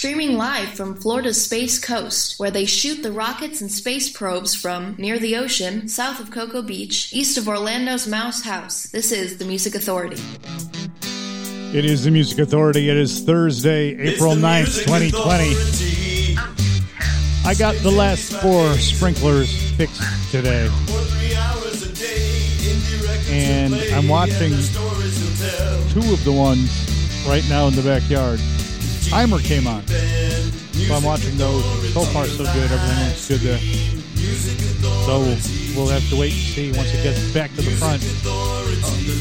streaming live from Florida's Space Coast, where they shoot the rockets and space probes from near the ocean, south of Cocoa Beach, east of Orlando's Mouse House. This is the Music Authority. It is the Music Authority. It is Thursday, April 9th, 2020. I got the last four sprinklers fixed today. And I'm watching two of the ones right now in the backyard. Timer came on. So I'm watching those. So far, so good. Everything looks good there. So we'll have to wait and see once it gets back to the front.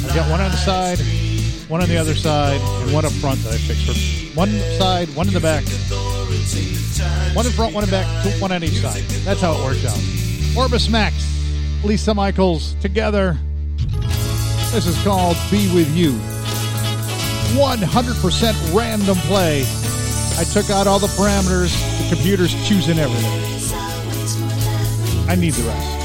I've got one on the side, one on the other side, and one up front that I fixed. For one side, one in the back, one in front, one in back, two, one on each side. That's how it works out. Orbis Max, Lisa Michaels together. This is called Be With You. 100% random play. I took out all the parameters. The computer's choosing everything. I need the rest.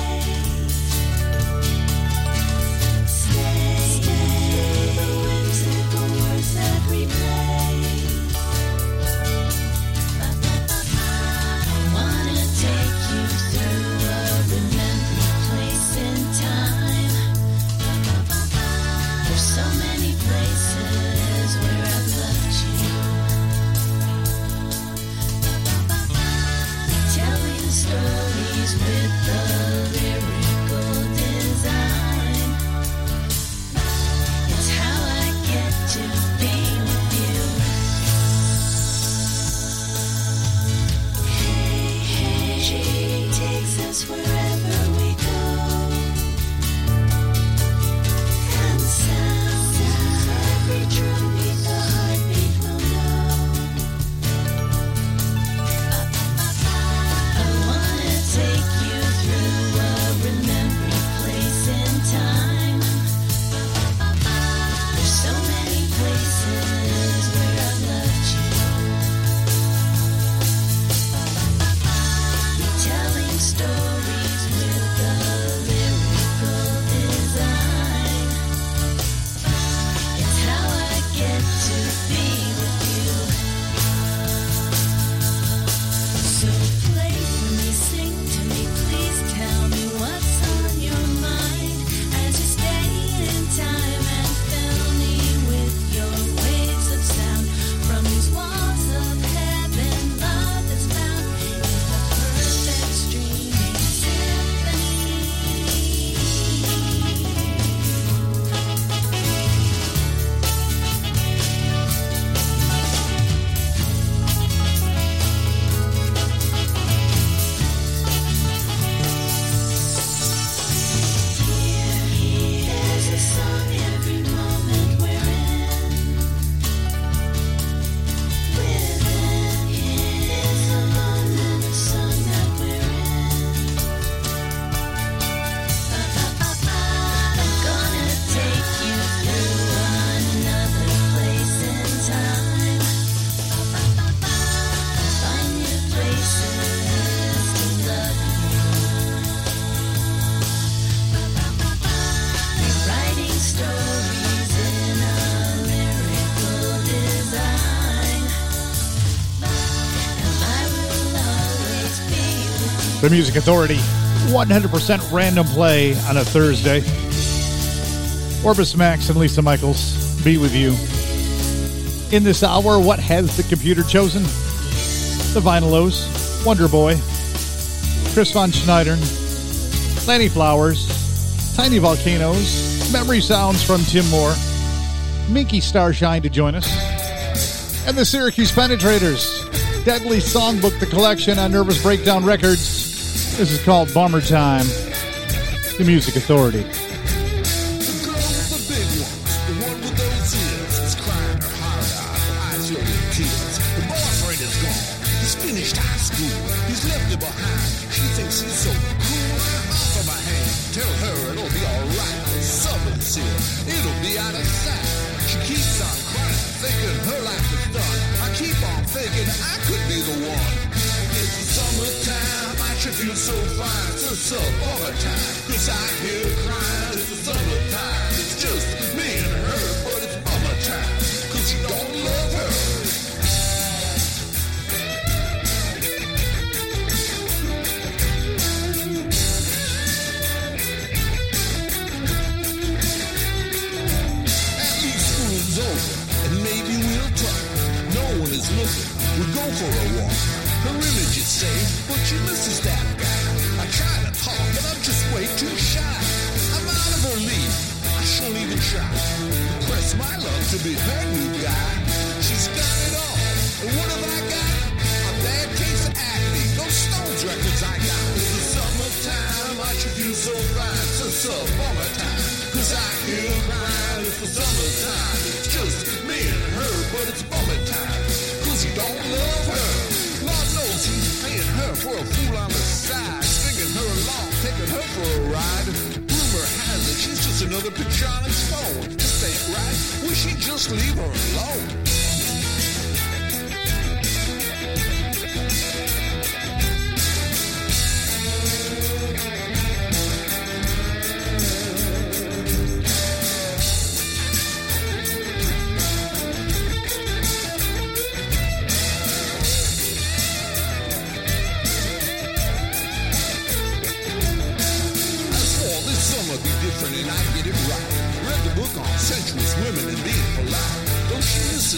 The Music Authority, 100% random play on a Thursday. Orbis Max and Lisa Michaels, be with you. In this hour, what has the computer chosen? The Vinylos, Wonder Boy, Chris Von Schneider, Lanny Flowers, Tiny Volcanoes, Memory Sounds from Tim Moore, Minky Starshine to join us, and the Syracuse Penetrators, Deadly Songbook, the collection on Nervous Breakdown Records. This is called Bummer Time, the Music Authority. the pajamas phone. This ain't right. We should just leave her alone.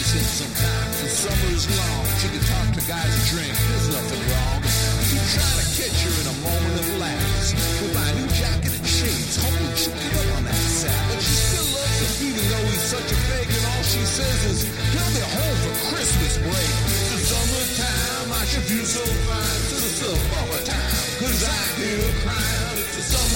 decent sometimes, and summer is long. She can talk to guys and drink, there's nothing wrong. She trying to catch her in a moment of laughs. We'll buy a new jacket and shades, hoping she'll give up on that sap. But she still loves him, even though he's such a fake, and all she says is, he'll be home for Christmas break. It's the summertime, I should feel so fine, to the summertime, cause I hear a crying, it's the summer.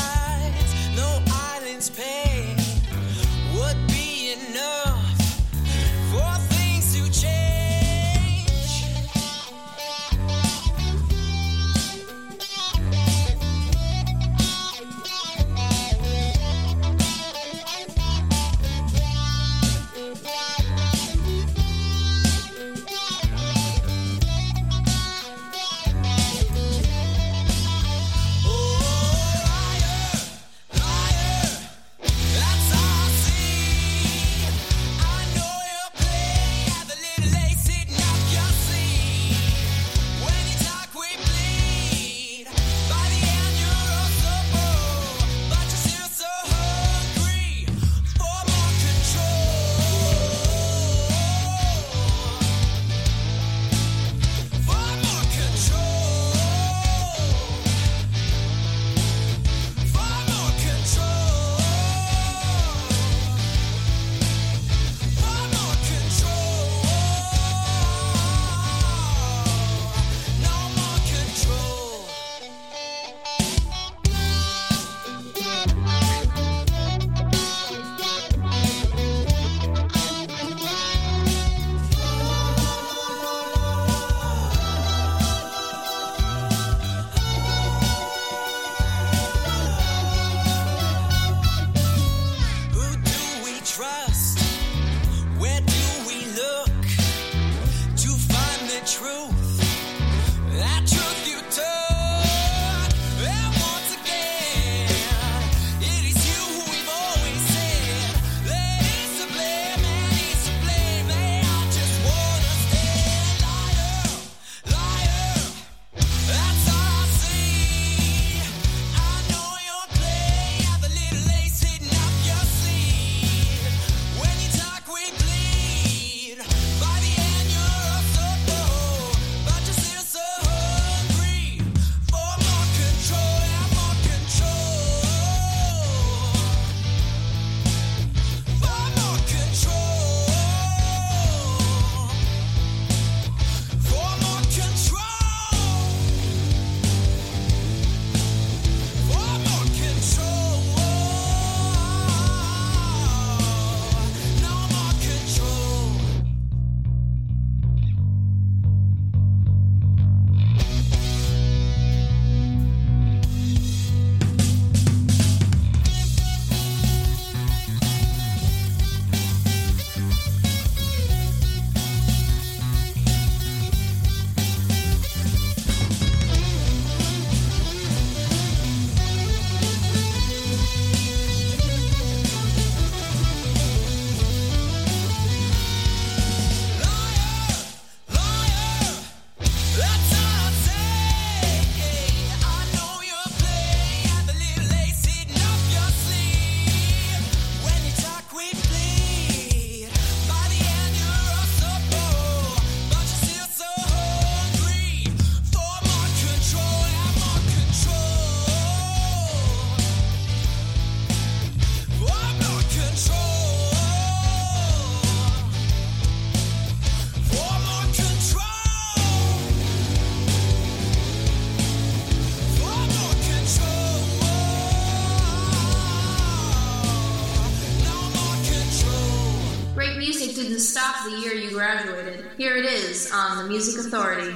the year you graduated. Here it is on the Music Authority.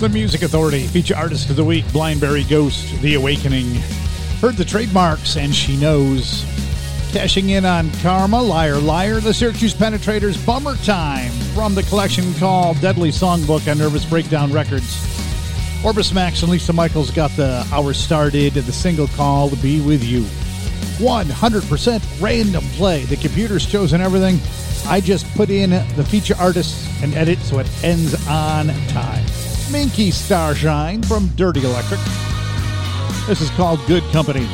The Music Authority, feature artist of the week, Blindberry Ghost, The Awakening. Heard the trademarks, and she knows. Cashing in on Karma, Liar Liar, The Syracuse Penetrators, Bummer Time, from the collection called Deadly Songbook on Nervous Breakdown Records. Orbis Max and Lisa Michaels got the hour started, the single called Be With You. 100% random play. The computer's chosen everything. I just put in the feature artists and edit so it ends on time. Minky Starshine from Dirty Electric. This is called Good Company.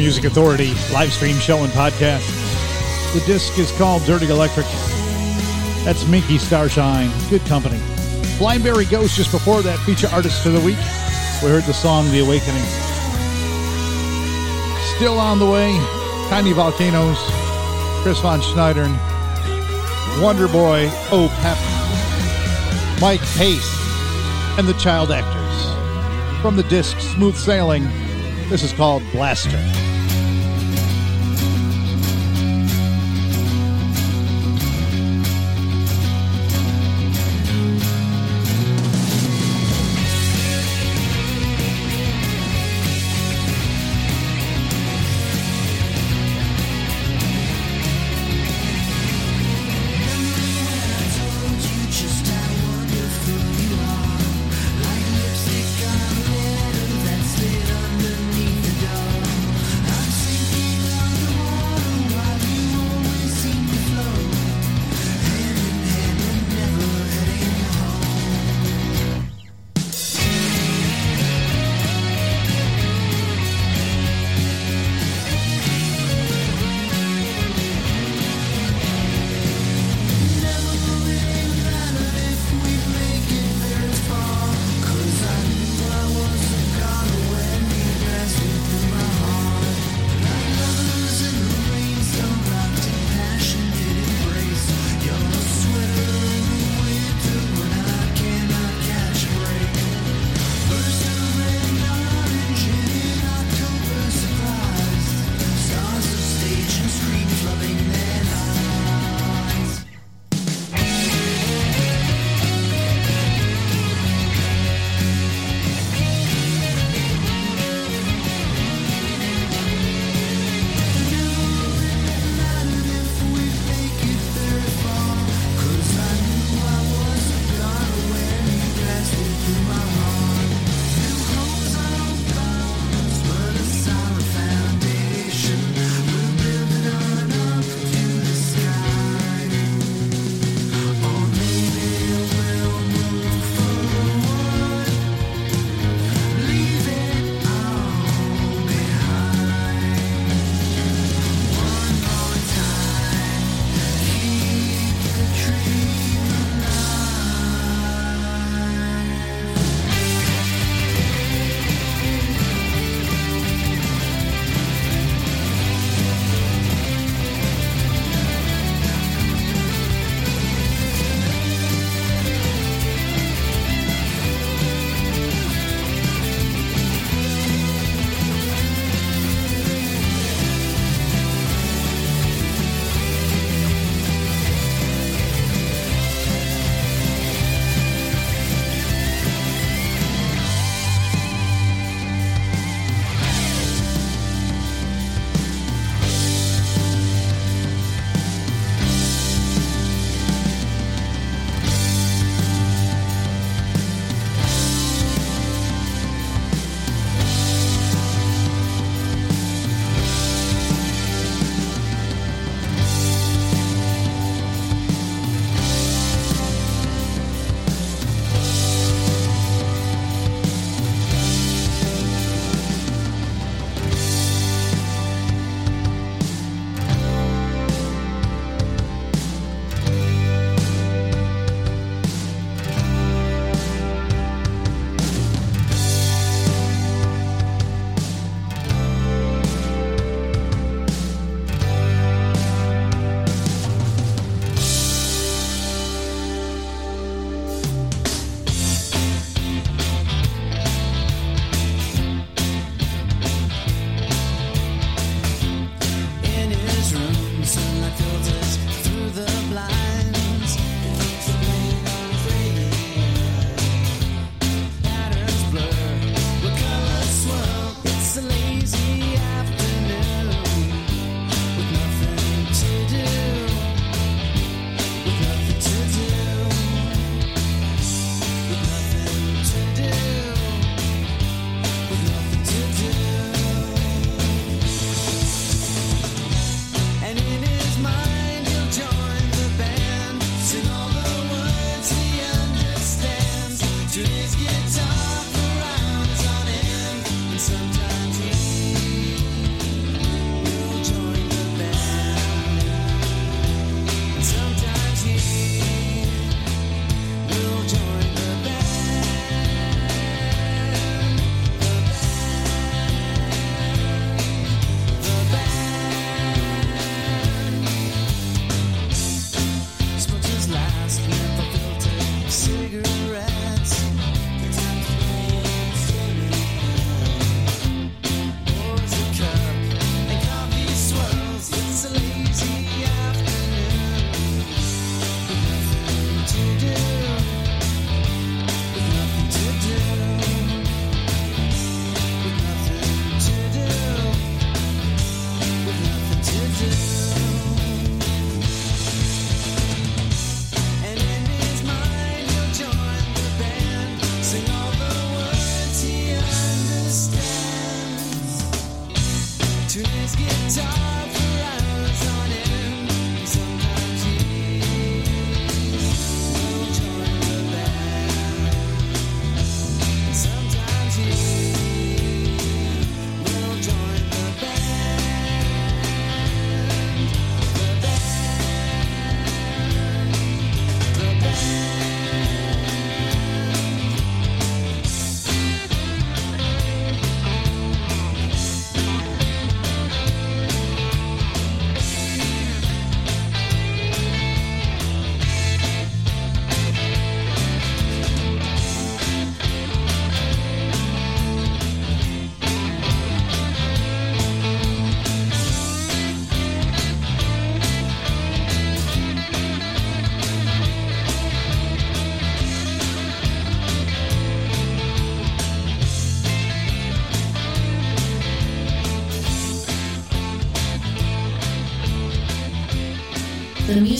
Music Authority live stream show and podcast. The disc is called Dirty Electric. That's Minky Starshine. Good company. Blindberry Ghost just before that feature artist of the week. We heard the song The Awakening. Still on the way, Tiny Volcanoes, Chris Von Sneidern, Wonder Boy, Oh Pep, Mike Pace, and the Child Actors. From the disc Smooth Sailing, this is called Blaster.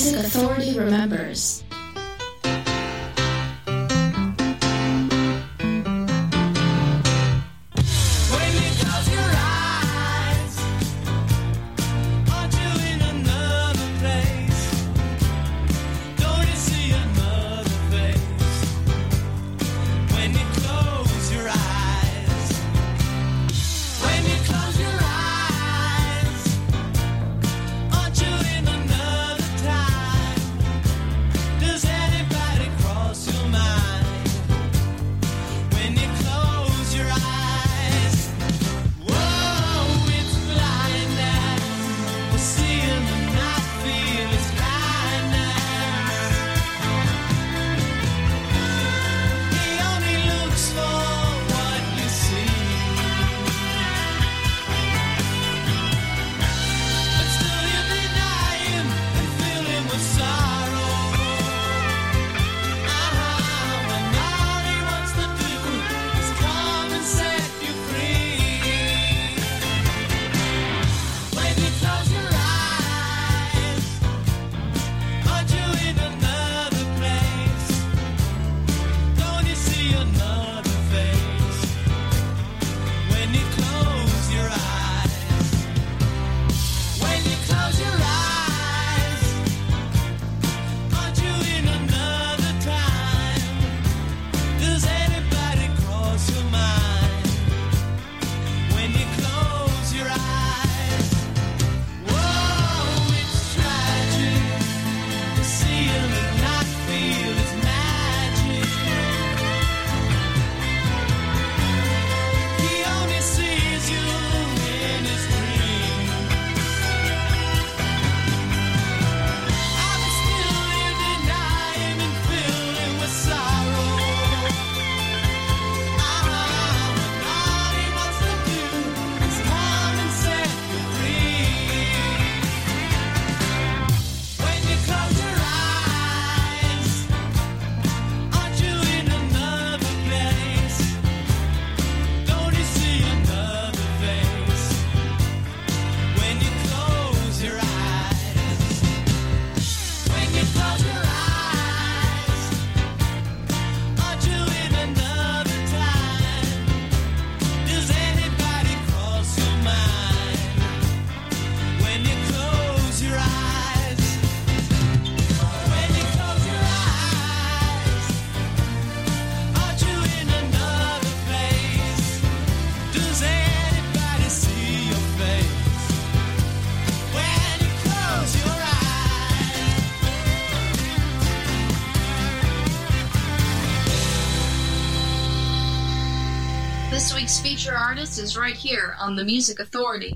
Authority remembers. Right here on The Music Authority.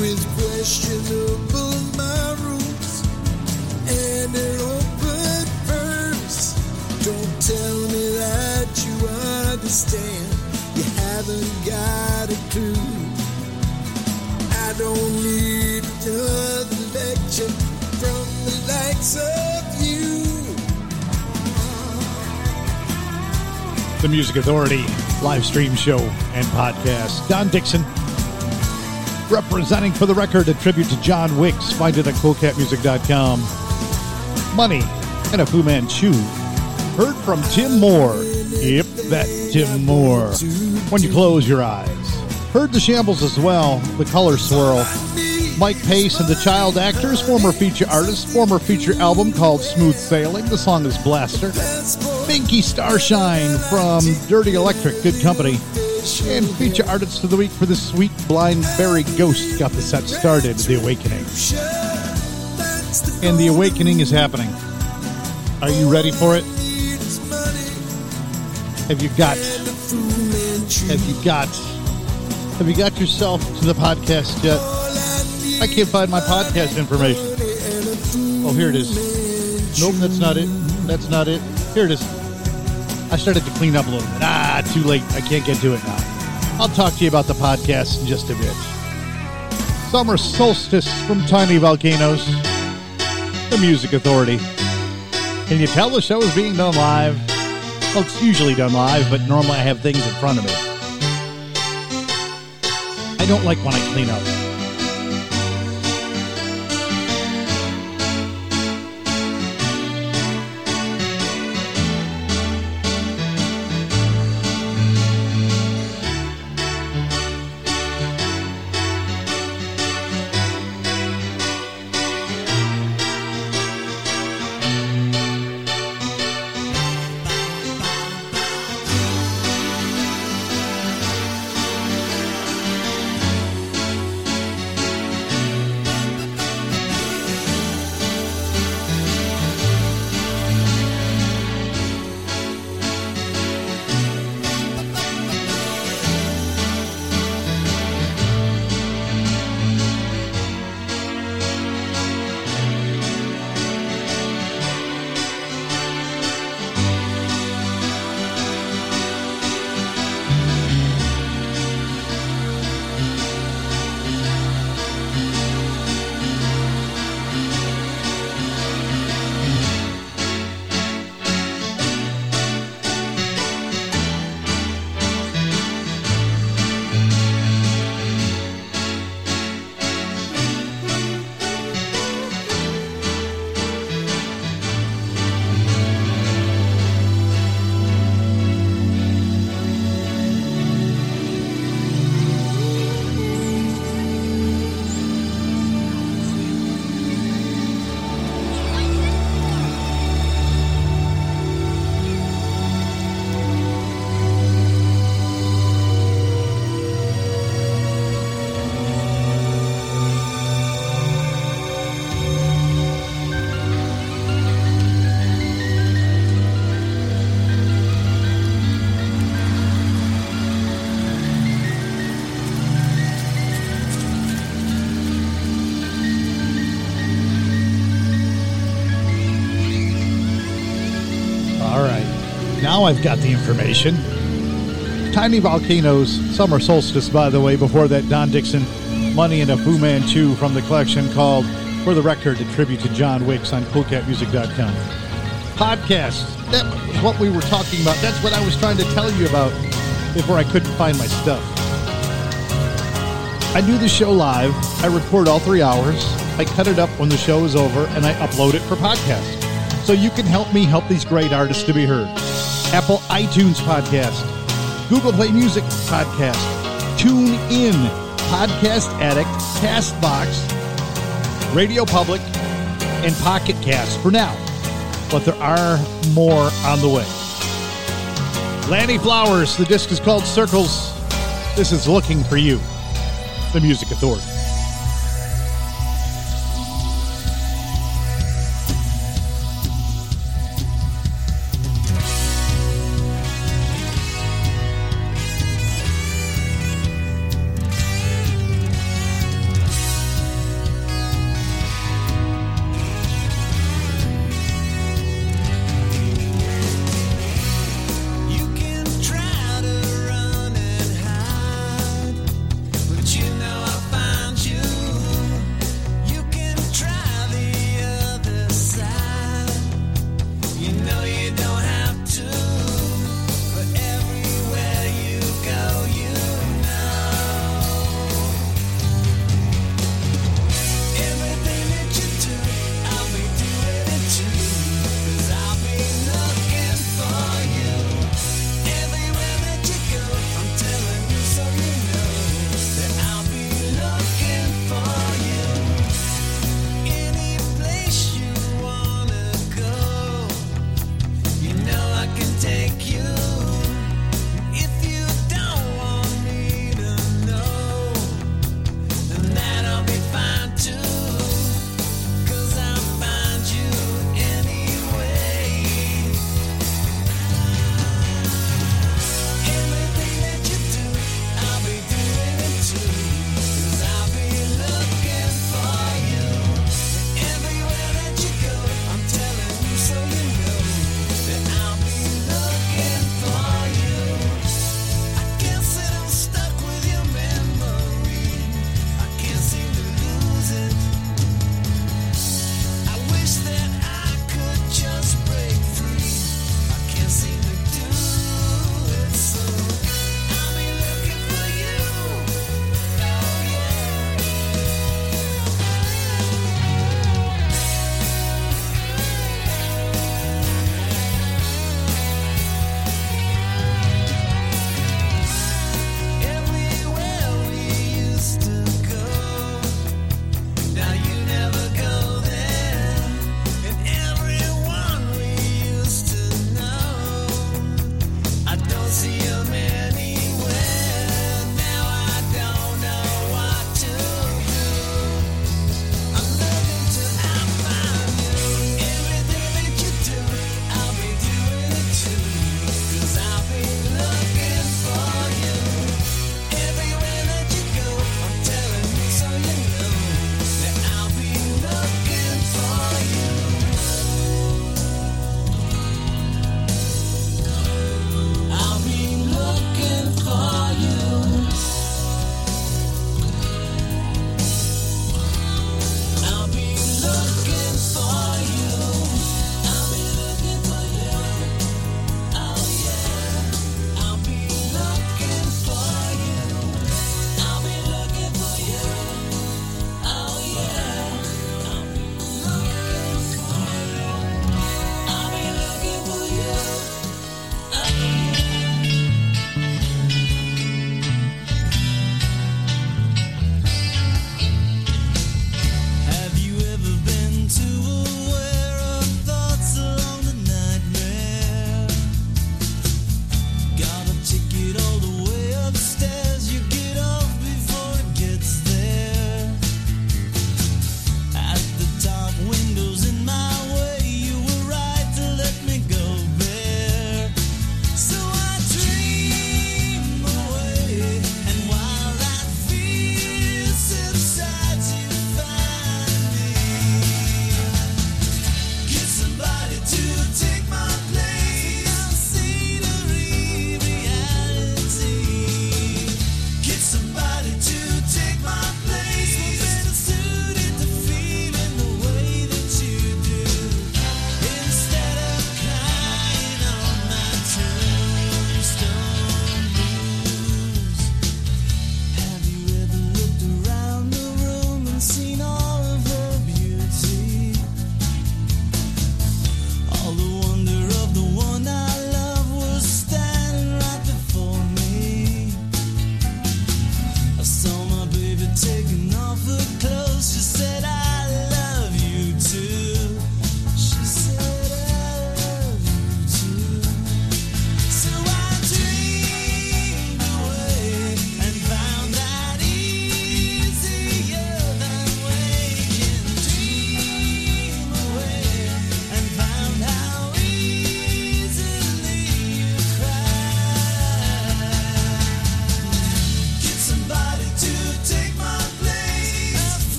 With questionable morals and an open purse. Don't tell me that you understand. You haven't got a clue. I don't need another lecture from the likes of you. The Music Authority live stream show and podcast. Don Dixon representing for the record a tribute to John Wicks. Find it at koolkatmusik.com. Money and a Fu Manchu. Heard from Tim Moore. Yep, that Tim Moore. When you close your eyes. Heard the shambles as well. The color swirl. Mike Pace and the Child Actors, former feature artist, former feature album called Smooth Sailing. The song is Blaster. Binky Starshine from Dirty Electric, good company. And feature artist of the week for this sweet blind Barry Ghost got the set started, The Awakening. And The Awakening is happening. Are you ready for it? Have you got have you got have you got yourself to the podcast yet? I can't find my podcast information. Oh, here it is. Nope, that's not it. That's not it. Here it is. I started to clean up a little bit. Ah, too late. I can't get to it now. I'll talk to you about the podcast in just a bit. Summer Solstice from Tiny Volcanoes, the Music Authority. Can you tell the show is being done live? Well, it's usually done live, but normally I have things in front of me. I don't like when I clean up. I've got the information. Tiny Volcanoes, Summer Solstice, by the way, before that, Don Dixon, Money in a Fu Manchu from the collection called For the Record, a tribute to John Wicks on KoolKatMusik.com. Podcast, that was what we were talking about. That's what I was trying to tell you about before I couldn't find my stuff. I do the show live. I record all three hours. I cut it up when the show is over, and I upload it for podcast. So you can help me help these great artists to be heard. Apple iTunes podcast, Google Play Music podcast, Tune In, Podcast Addict, Castbox, Radio Public, and Pocket Cast for now. But there are more on the way. Lannie Flowers, the disc is called Circles. This is Looking for You, the Music Authority.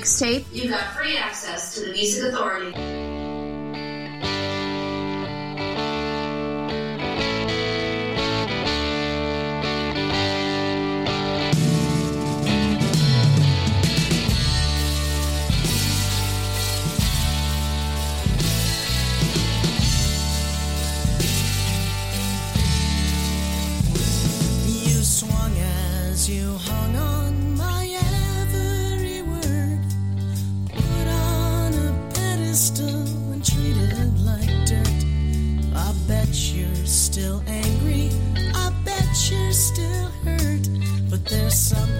mixtape. You got free access still angry. I bet you're still hurt. But there's something.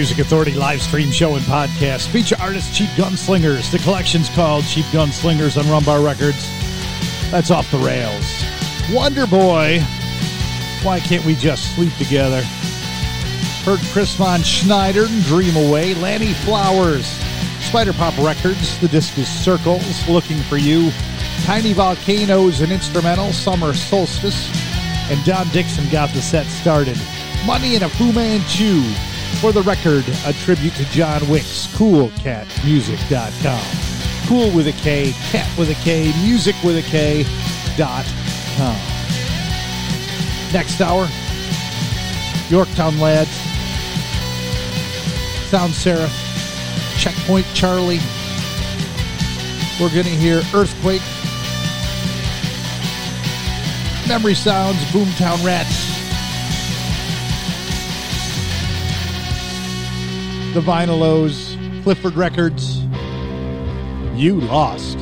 Music Authority live stream show and podcast. Feature artist Cheap Gunslingers. The collection's called Cheap Gunslingers on Rum Bar Records. That's off the rails. Wonder Boy. Why can't we just sleep together? Heard Chris Von Sneidern, and Dream Away, Lannie Flowers, Spyderpop Records, The Disc is Circles, Looking for You, Tiny Volcanoes, and instrumental, Summer Solstice, and Don Dixon got the set started. Money in a Fu Manchu. For the record, a tribute to John Wicks KoolKatMusik.com. Cool with a K, cat with a K, music with a K, dot com. Next hour, Yorktown Lads, Sound Seraph, Checkpoint Charlie. We're going to hear Earthquake, Memory Sounds, Boomtown Rats. The Vinylos, Clifford Records. You lost.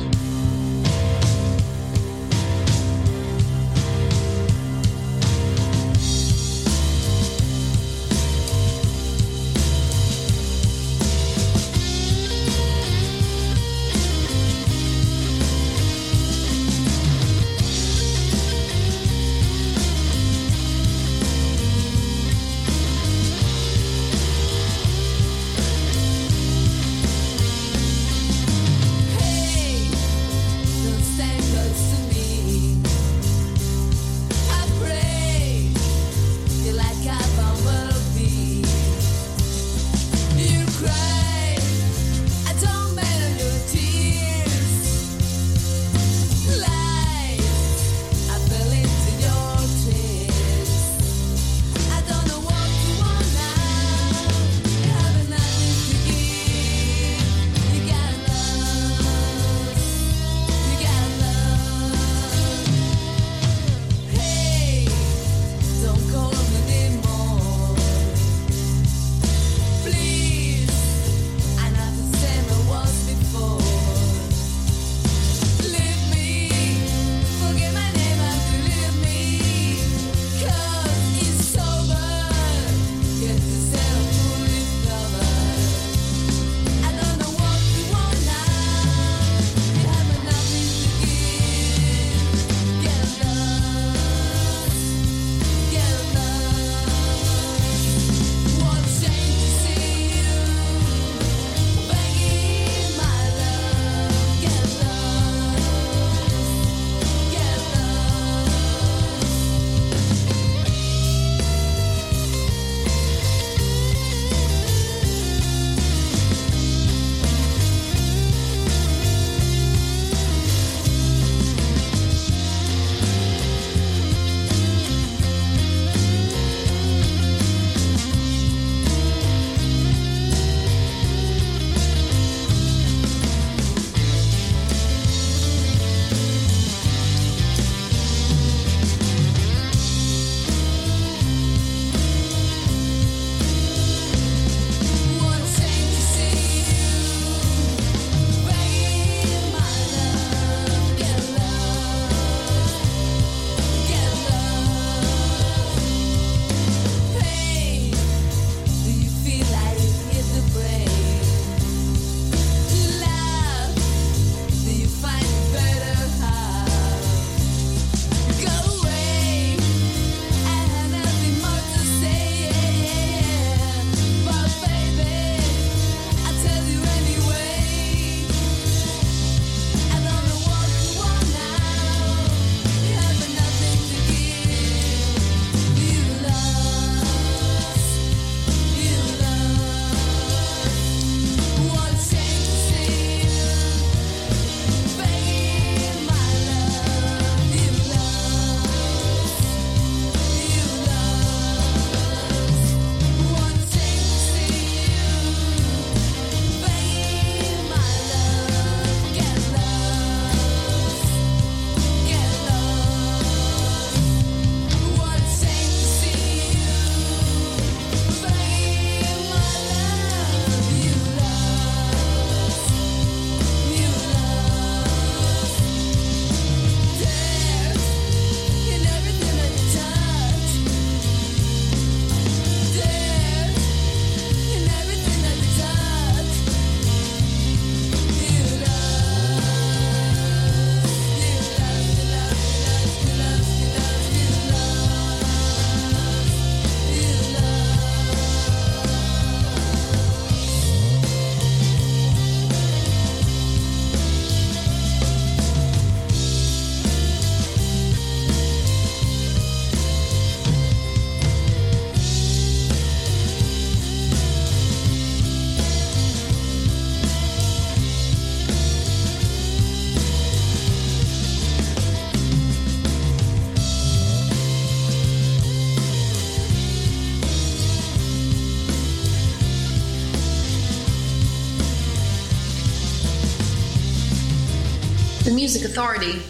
Music Authority.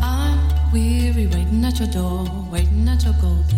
I'm weary waiting at your door, waiting at your golden